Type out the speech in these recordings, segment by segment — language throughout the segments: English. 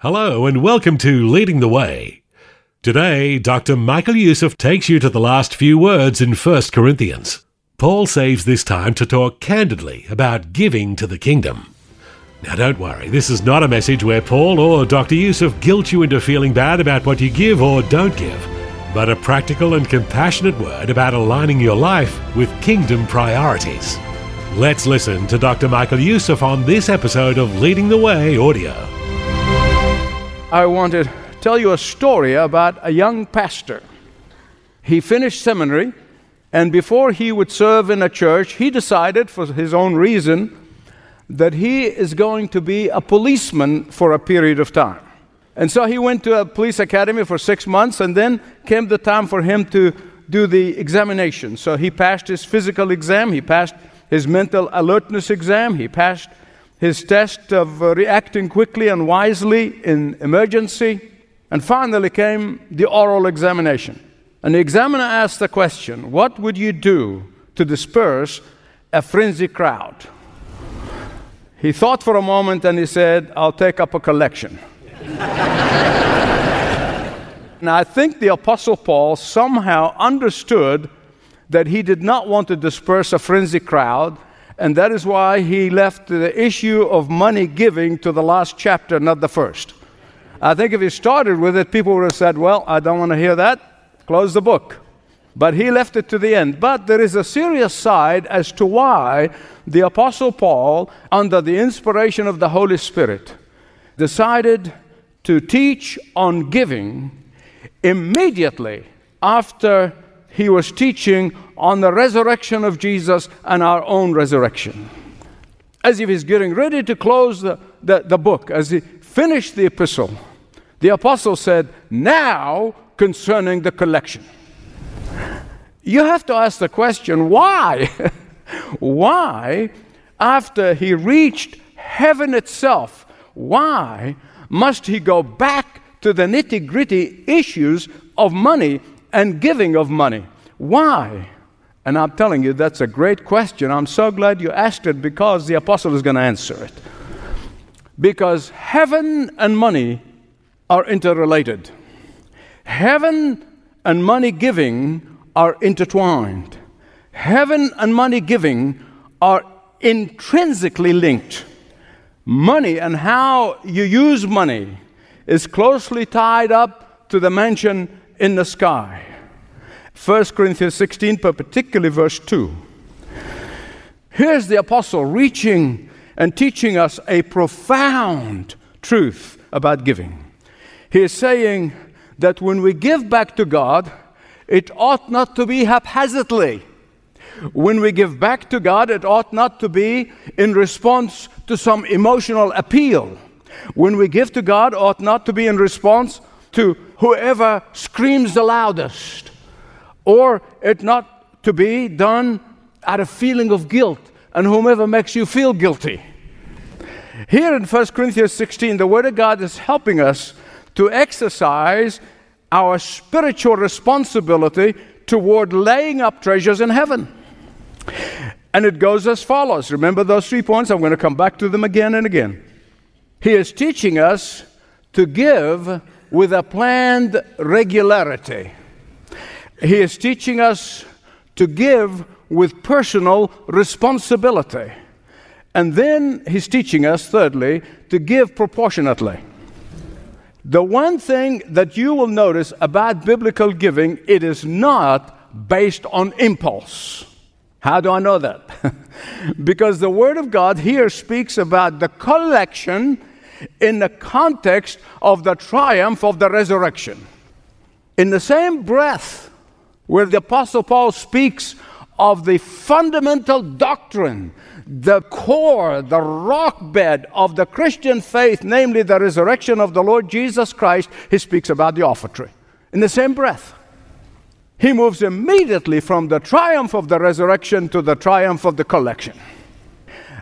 Hello and welcome to Leading the Way. Today, Dr. Michael Youssef takes you to the last few words in 1 Corinthians. Paul saves this time to talk candidly about giving to the kingdom. Now, don't worry, this is not a message where Paul or Dr. Youssef guilt you into feeling bad about what you give or don't give, but a practical and compassionate word about aligning your life with kingdom priorities. Let's listen to Dr. Michael Youssef on this episode of Leading the Way audio. I want to tell you a story about a young pastor. He finished seminary, and before he would serve in a church, he decided, for his own reason, that he is going to be a policeman for a period of time. And so he went to a police academy for six months, and then came the time for him to do the examination. So he passed his physical exam, he passed his mental alertness exam, he passed his test of uh, reacting quickly and wisely in emergency, and finally came the oral examination. And the examiner asked the question What would you do to disperse a frenzied crowd? He thought for a moment and he said, I'll take up a collection. now, I think the Apostle Paul somehow understood that he did not want to disperse a frenzied crowd, and that is why he left the issue of money giving to the last chapter, not the first. I think if he started with it, people would have said, Well, I don't want to hear that, close the book. But he left it to the end. But there is a serious side as to why the Apostle Paul, under the inspiration of the Holy Spirit, decided to teach on giving immediately after he was teaching on the resurrection of Jesus and our own resurrection. As if he's getting ready to close the, the, the book, as he finished the epistle, the apostle said, Now concerning the collection. You have to ask the question why? why, after he reached heaven itself, why must he go back to the nitty gritty issues of money and giving of money. Why? And I'm telling you, that's a great question. I'm so glad you asked it because the apostle is going to answer it. Because heaven and money are interrelated, heaven and money giving are intertwined. Heaven and money giving are intrinsically linked. Money and how you use money is closely tied up to the mansion in the sky. 1 Corinthians 16, but particularly verse 2. Here's the apostle reaching and teaching us a profound truth about giving. He is saying that when we give back to God, it ought not to be haphazardly. When we give back to God, it ought not to be in response to some emotional appeal. When we give to God, ought not to be in response to whoever screams the loudest, or it not to be done out of feeling of guilt and whomever makes you feel guilty. Here in 1 Corinthians 16, the Word of God is helping us to exercise our spiritual responsibility toward laying up treasures in heaven. And it goes as follows. Remember those three points? I'm going to come back to them again and again. He is teaching us to give with a planned regularity. He is teaching us to give with personal responsibility. And then he's teaching us, thirdly, to give proportionately. The one thing that you will notice about biblical giving, it is not based on impulse. How do I know that? because the Word of God here speaks about the collection in the context of the triumph of the resurrection. In the same breath where the Apostle Paul speaks of the fundamental doctrine, the core, the rock bed of the Christian faith, namely the resurrection of the Lord Jesus Christ, he speaks about the offertory in the same breath. He moves immediately from the triumph of the resurrection to the triumph of the collection.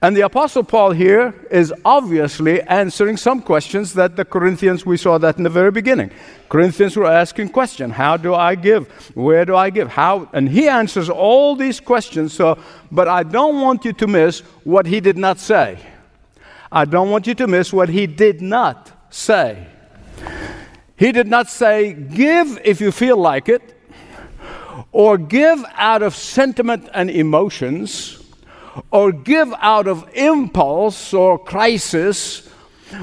And the Apostle Paul here is obviously answering some questions that the Corinthians, we saw that in the very beginning. Corinthians were asking questions How do I give? Where do I give? How? And he answers all these questions. So, but I don't want you to miss what he did not say. I don't want you to miss what he did not say. He did not say, Give if you feel like it, or give out of sentiment and emotions or give out of impulse or crisis,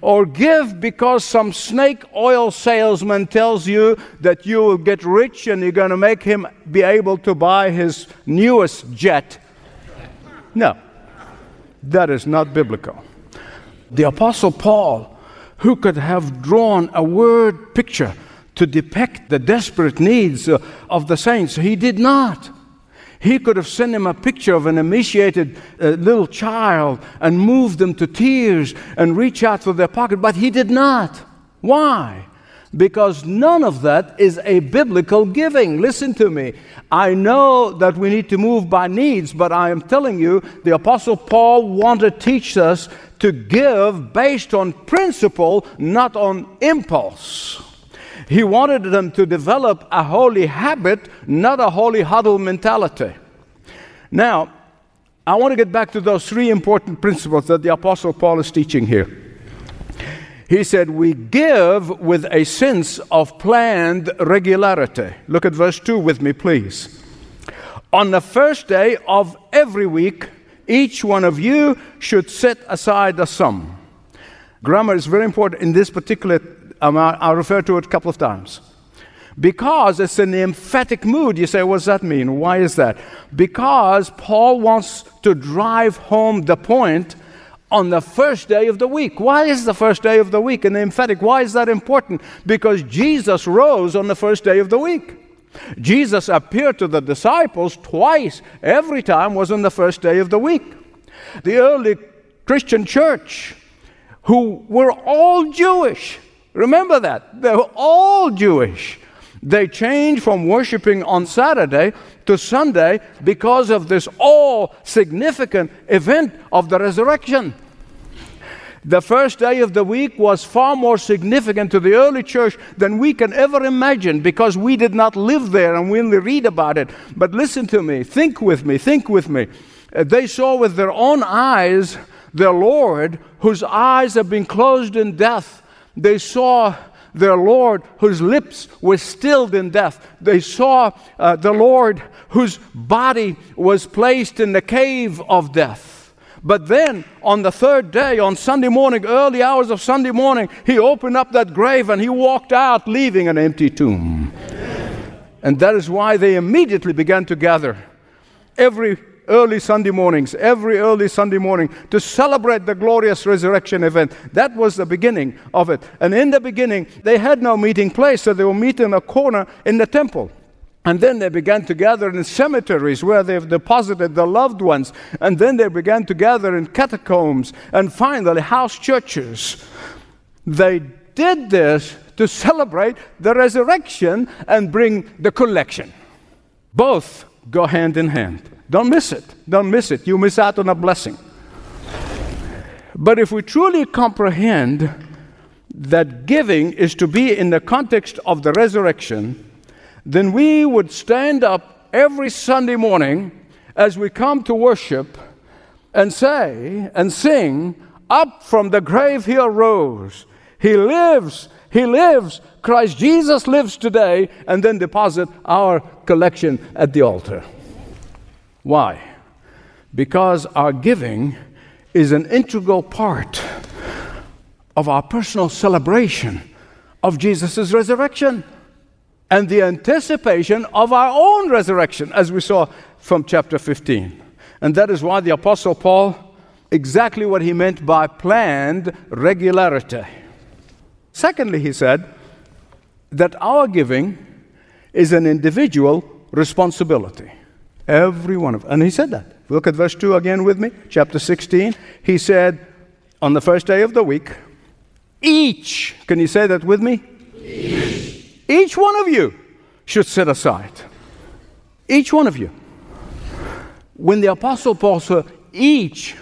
or give because some snake oil salesman tells you that you will get rich and you're going to make him be able to buy his newest jet. No, that is not biblical. The Apostle Paul, who could have drawn a word picture to depict the desperate needs uh, of the saints, he did not. He could have sent him a picture of an emaciated uh, little child and moved them to tears and reach out for their pocket, but he did not. Why? Because none of that is a biblical giving. Listen to me. I know that we need to move by needs, but I am telling you, the Apostle Paul wanted to teach us to give based on principle, not on impulse. He wanted them to develop a holy habit, not a holy huddle mentality. Now, I want to get back to those three important principles that the Apostle Paul is teaching here. He said, We give with a sense of planned regularity. Look at verse 2 with me, please. On the first day of every week, each one of you should set aside a sum. Grammar is very important in this particular Um, I'll refer to it a couple of times. Because it's an emphatic mood. You say, what does that mean? Why is that? Because Paul wants to drive home the point on the first day of the week. Why is the first day of the week an emphatic? Why is that important? Because Jesus rose on the first day of the week. Jesus appeared to the disciples twice. Every time was on the first day of the week. The early Christian church, who were all Jewish, Remember that. They were all Jewish. They changed from worshiping on Saturday to Sunday because of this all significant event of the resurrection. The first day of the week was far more significant to the early church than we can ever imagine because we did not live there and we only read about it. But listen to me, think with me, think with me. Uh, they saw with their own eyes their Lord, whose eyes have been closed in death they saw their Lord whose lips were stilled in death. They saw uh, the Lord whose body was placed in the cave of death. But then on the third day, on Sunday morning, early hours of Sunday morning, he opened up that grave and he walked out, leaving an empty tomb. And that is why they immediately began to gather. Every early Sunday mornings, every early Sunday morning, to celebrate the glorious resurrection event. That was the beginning of it. And in the beginning, they had no meeting place, so they would meet in a corner in the temple. And then they began to gather in cemeteries where they've deposited their loved ones. And then they began to gather in catacombs and finally house churches. They did this to celebrate the resurrection and bring the collection. Both go hand in hand. Don't miss it. Don't miss it. You miss out on a blessing. But if we truly comprehend that giving is to be in the context of the resurrection, then we would stand up every Sunday morning as we come to worship and say and sing, Up from the grave he arose. He lives. He lives. Christ Jesus lives today, and then deposit our collection at the altar. Why? Because our giving is an integral part of our personal celebration of Jesus' resurrection and the anticipation of our own resurrection, as we saw from chapter 15. And that is why the Apostle Paul, exactly what he meant by planned regularity. Secondly, he said that our giving is an individual responsibility. Every one of And he said that. Look at verse 2 again with me, chapter 16. He said, On the first day of the week, each, can you say that with me? Each, each one of you should set aside. Each one of you. When the Apostle Paul said, each,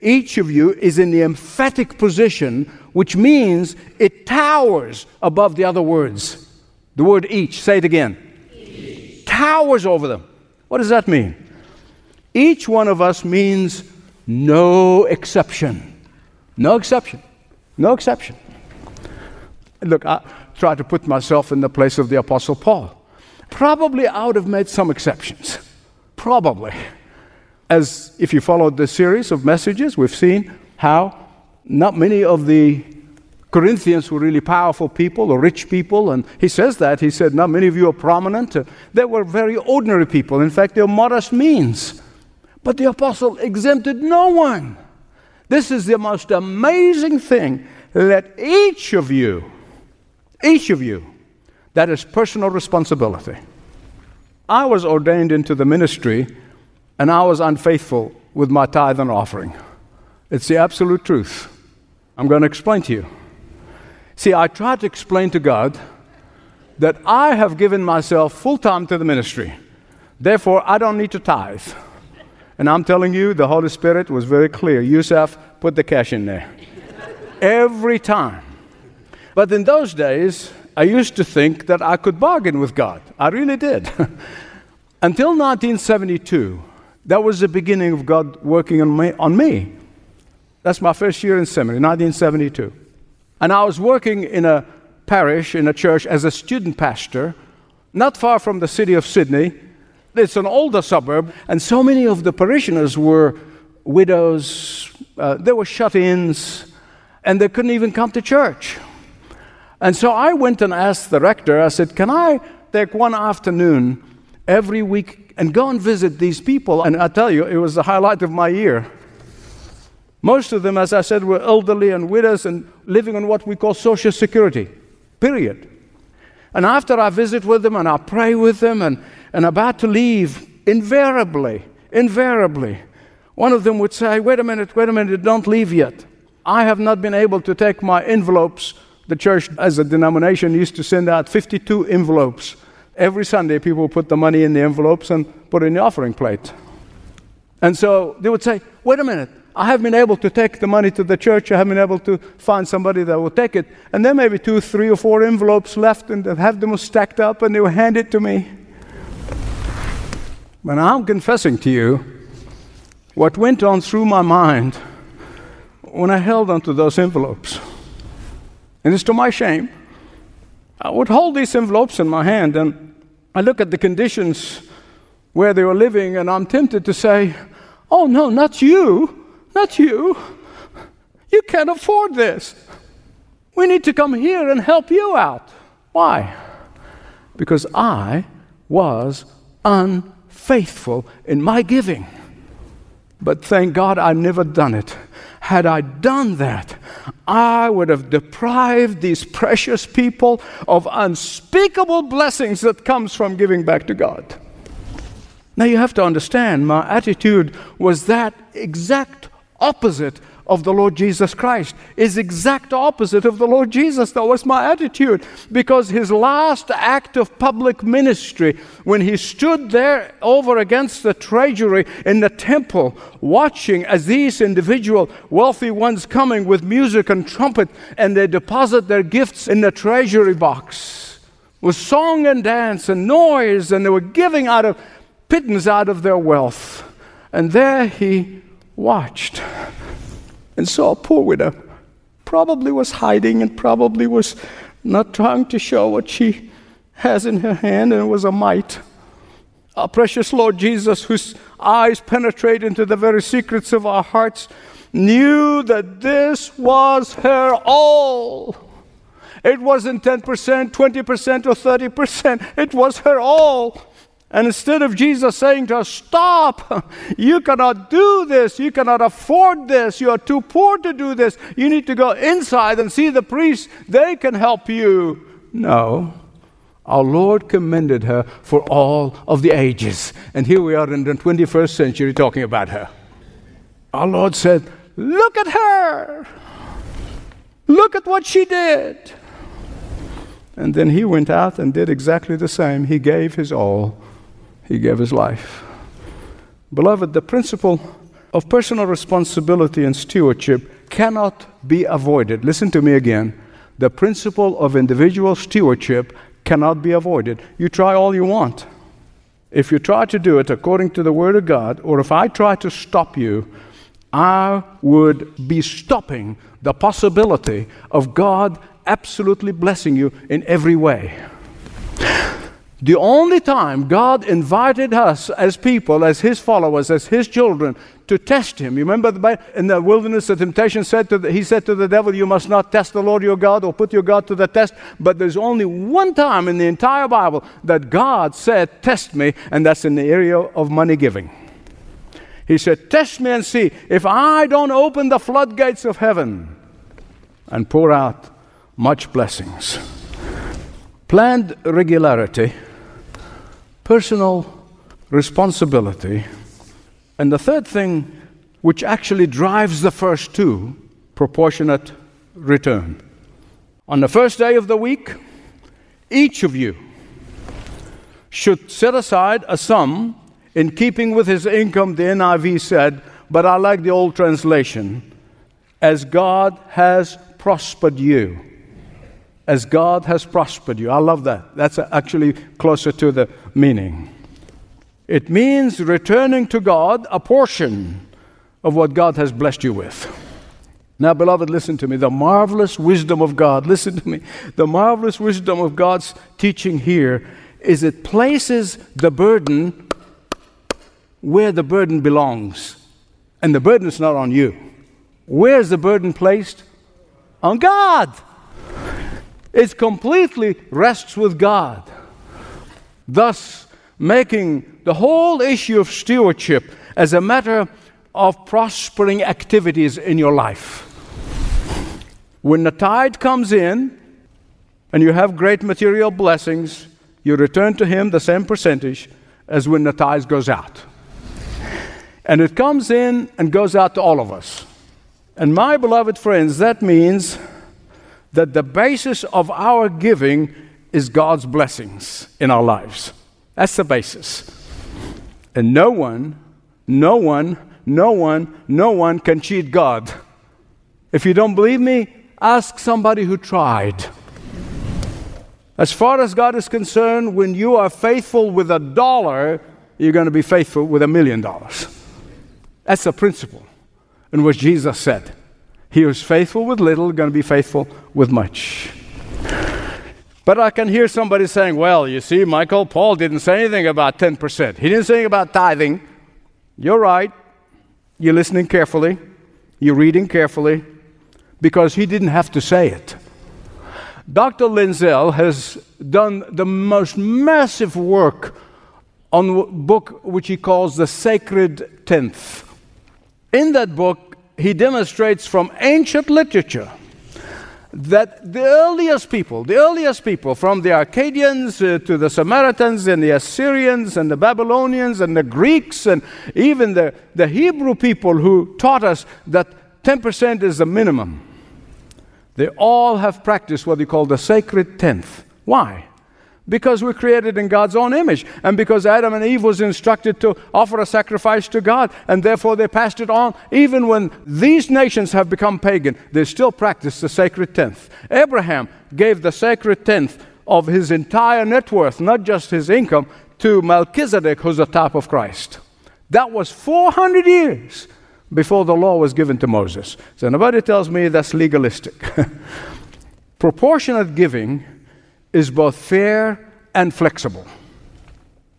each of you is in the emphatic position, which means it towers above the other words. The word each, say it again. Each. Towers over them. What does that mean? Each one of us means no exception. No exception. No exception. Look, I try to put myself in the place of the Apostle Paul. Probably I would have made some exceptions. Probably. As if you followed the series of messages, we've seen how not many of the Corinthians were really powerful people or rich people, and he says that. He said, Not many of you are prominent. Uh, they were very ordinary people. In fact, they were modest means. But the apostle exempted no one. This is the most amazing thing. Let each of you, each of you, that is personal responsibility. I was ordained into the ministry and I was unfaithful with my tithe and offering. It's the absolute truth. I'm going to explain to you. See, I tried to explain to God that I have given myself full time to the ministry. Therefore, I don't need to tithe. And I'm telling you, the Holy Spirit was very clear. Youssef, put the cash in there. Every time. But in those days, I used to think that I could bargain with God. I really did. Until 1972, that was the beginning of God working on me, on me. That's my first year in seminary, 1972. And I was working in a parish, in a church, as a student pastor, not far from the city of Sydney. It's an older suburb, and so many of the parishioners were widows, uh, they were shut ins, and they couldn't even come to church. And so I went and asked the rector, I said, Can I take one afternoon every week and go and visit these people? And I tell you, it was the highlight of my year. Most of them, as I said, were elderly and widows and living on what we call social security, period. And after I visit with them and I pray with them and, and about to leave, invariably, invariably, one of them would say, Wait a minute, wait a minute, don't leave yet. I have not been able to take my envelopes the church, as a denomination, used to send out 52 envelopes. Every Sunday, people put the money in the envelopes and put it in the offering plate. And so they would say, Wait a minute, I haven't been able to take the money to the church. I haven't been able to find somebody that will take it. And there may be two, three, or four envelopes left, and they have them stacked up, and they will hand it to me. But I'm confessing to you what went on through my mind when I held onto those envelopes. And it's to my shame. I would hold these envelopes in my hand and I look at the conditions where they were living, and I'm tempted to say, Oh, no, not you, not you. You can't afford this. We need to come here and help you out. Why? Because I was unfaithful in my giving. But thank God I never done it. Had I done that, I would have deprived these precious people of unspeakable blessings that comes from giving back to God. Now you have to understand, my attitude was that exact opposite of the Lord Jesus Christ is exact opposite of the Lord Jesus. That was my attitude because his last act of public ministry, when he stood there over against the treasury in the temple, watching as these individual wealthy ones coming with music and trumpet, and they deposit their gifts in the treasury box with song and dance and noise, and they were giving out of pittance out of their wealth. And there he watched and saw a poor widow. Probably was hiding and probably was not trying to show what she has in her hand, and it was a mite. Our precious Lord Jesus, whose eyes penetrate into the very secrets of our hearts, knew that this was her all. It wasn't 10%, 20%, or 30%. It was her all. And instead of Jesus saying to us, Stop, you cannot do this, you cannot afford this, you are too poor to do this, you need to go inside and see the priests, they can help you. No. Our Lord commended her for all of the ages. And here we are in the 21st century talking about her. Our Lord said, Look at her! Look at what she did! And then he went out and did exactly the same. He gave his all, he gave his life. Beloved, the principle of personal responsibility and stewardship cannot be avoided. Listen to me again. The principle of individual stewardship cannot be avoided. You try all you want. If you try to do it according to the Word of God, or if I try to stop you, I would be stopping the possibility of God absolutely blessing you in every way. The only time God invited us as people, as His followers, as His children, to test Him. You remember the, in the wilderness, the temptation said to the, He said to the devil, "You must not test the Lord your God or put your God to the test." But there's only one time in the entire Bible that God said, "Test me," and that's in the area of money giving. He said, "Test me and see if I don't open the floodgates of heaven and pour out much blessings." Planned regularity personal responsibility. And the third thing, which actually drives the first two, proportionate return. On the first day of the week, each of you should set aside a sum in keeping with his income, the NIV said, but I like the old translation, as God has prospered you as God has prospered you. I love that. That's actually closer to the meaning. It means returning to God a portion of what God has blessed you with. Now, beloved, listen to me. The marvelous wisdom of God, listen to me. The marvelous wisdom of God's teaching here is it places the burden where the burden belongs. And the burden is not on you. Where's the burden placed? On God. It completely rests with God, thus making the whole issue of stewardship as a matter of prospering activities in your life. When the tide comes in and you have great material blessings, you return to Him the same percentage as when the tide goes out. And it comes in and goes out to all of us. And my beloved friends, that means that the basis of our giving is God's blessings in our lives. That's the basis. And no one, no one, no one, no one can cheat God. If you don't believe me, ask somebody who tried. As far as God is concerned, when you are faithful with a dollar, you're going to be faithful with a million dollars. That's the principle in which Jesus said. He was faithful with little, going to be faithful with much. But I can hear somebody saying, well, you see, Michael, Paul didn't say anything about 10%. He didn't say anything about tithing. You're right. You're listening carefully, you're reading carefully, because he didn't have to say it. Dr. Lindsell has done the most massive work on a book which he calls The Sacred Tenth. In that book, he demonstrates from ancient literature that the earliest people, the earliest people, from the Akkadians uh, to the Samaritans and the Assyrians and the Babylonians and the Greeks and even the, the Hebrew people who taught us that 10% is the minimum, they all have practiced what they call the sacred tenth. Why? Because we're created in God's own image, and because Adam and Eve was instructed to offer a sacrifice to God, and therefore they passed it on. Even when these nations have become pagan, they still practice the sacred tenth. Abraham gave the sacred tenth of his entire net worth, not just his income, to Melchizedek, who's the type of Christ. That was 400 years before the law was given to Moses. So nobody tells me that's legalistic. Proportionate giving is both fair and flexible.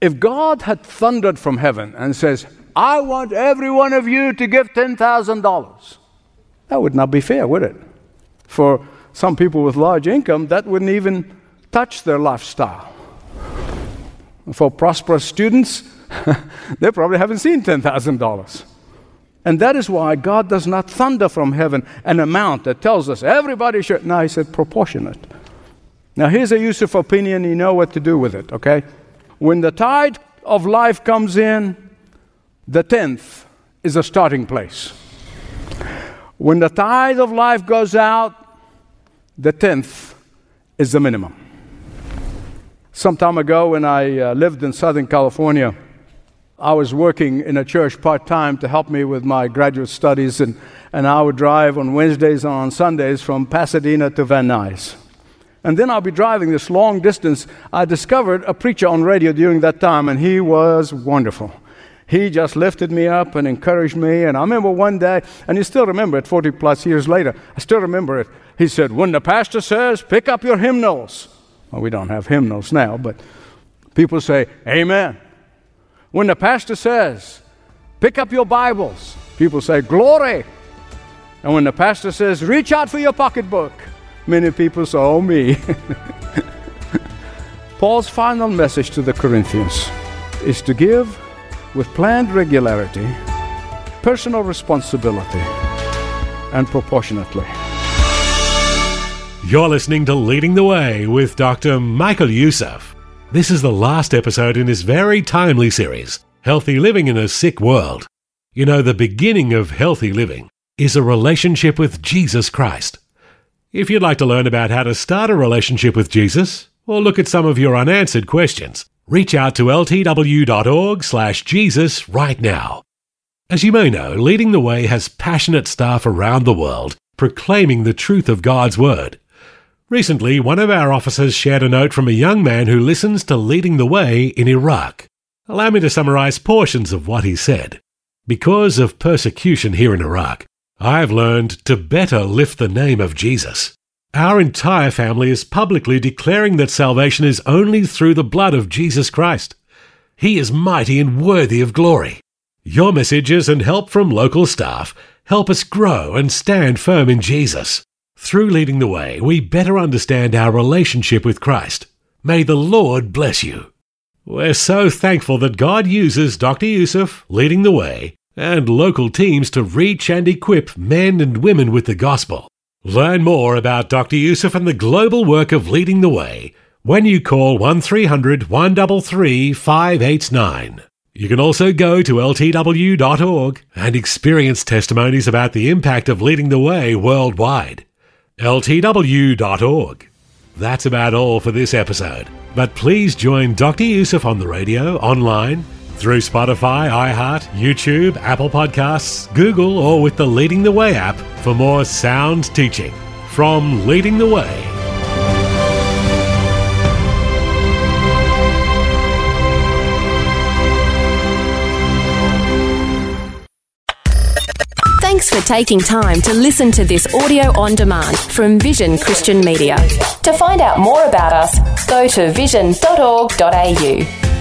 If God had thundered from heaven and says, I want every one of you to give $10,000, that would not be fair, would it? For some people with large income, that wouldn't even touch their lifestyle. For prosperous students, they probably haven't seen $10,000. And that is why God does not thunder from heaven an amount that tells us everybody should. No, He said proportionate. Now, here's a Youssef opinion, you know what to do with it, okay? When the tide of life comes in, the tenth is a starting place. When the tide of life goes out, the tenth is the minimum. Some time ago, when I uh, lived in Southern California, I was working in a church part time to help me with my graduate studies, and, and I would drive on Wednesdays and on Sundays from Pasadena to Van Nuys. And then I'll be driving this long distance. I discovered a preacher on radio during that time, and he was wonderful. He just lifted me up and encouraged me. And I remember one day, and you still remember it 40 plus years later, I still remember it. He said, When the pastor says, pick up your hymnals. Well, we don't have hymnals now, but people say, Amen. When the pastor says, pick up your Bibles, people say, Glory. And when the pastor says, reach out for your pocketbook, many people Oh, me. Paul's final message to the Corinthians is to give with planned regularity, personal responsibility, and proportionately. You're listening to Leading the Way with Dr. Michael Youssef. This is the last episode in this very timely series, Healthy Living in a Sick World. You know, the beginning of healthy living is a relationship with Jesus Christ. If you'd like to learn about how to start a relationship with Jesus, or look at some of your unanswered questions, reach out to ltw.org/jesus right now. As you may know, Leading the Way has passionate staff around the world proclaiming the truth of God's word. Recently, one of our officers shared a note from a young man who listens to Leading the Way in Iraq. Allow me to summarize portions of what he said. Because of persecution here in Iraq, I have learned to better lift the name of Jesus. Our entire family is publicly declaring that salvation is only through the blood of Jesus Christ. He is mighty and worthy of glory. Your messages and help from local staff help us grow and stand firm in Jesus. Through leading the way, we better understand our relationship with Christ. May the Lord bless you. We're so thankful that God uses Dr. Youssef leading the way and local teams to reach and equip men and women with the gospel. Learn more about Dr. Youssef and the global work of leading the way when you call 1300 133 589. You can also go to ltw.org and experience testimonies about the impact of leading the way worldwide ltw.org. That's about all for this episode. But please join Dr. Youssef on the radio, online, through Spotify, iHeart, YouTube, Apple Podcasts, Google, or with the Leading the Way app for more sound teaching from Leading the Way. Thanks for taking time to listen to this audio on demand from Vision Christian Media. To find out more about us, go to vision.org.au.